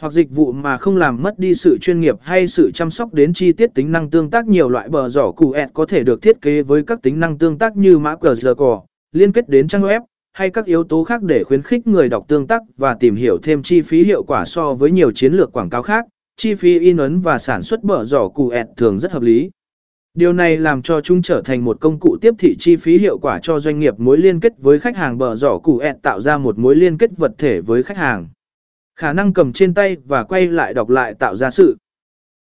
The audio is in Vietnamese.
hoặc dịch vụ mà không làm mất đi sự chuyên nghiệp hay sự chăm sóc đến chi tiết tính năng tương tác nhiều loại bờ giỏ cụ ẹt có thể được thiết kế với các tính năng tương tác như mã QR, liên kết đến trang web, hay các yếu tố khác để khuyến khích người đọc tương tác và tìm hiểu thêm chi phí hiệu quả so với nhiều chiến lược quảng cáo khác. Chi phí in ấn và sản xuất bờ giỏ cụ ẹt thường rất hợp lý. Điều này làm cho chúng trở thành một công cụ tiếp thị chi phí hiệu quả cho doanh nghiệp mối liên kết với khách hàng bờ giỏ cụ ẹt tạo ra một mối liên kết vật thể với khách hàng. Khả năng cầm trên tay và quay lại đọc lại tạo ra sự.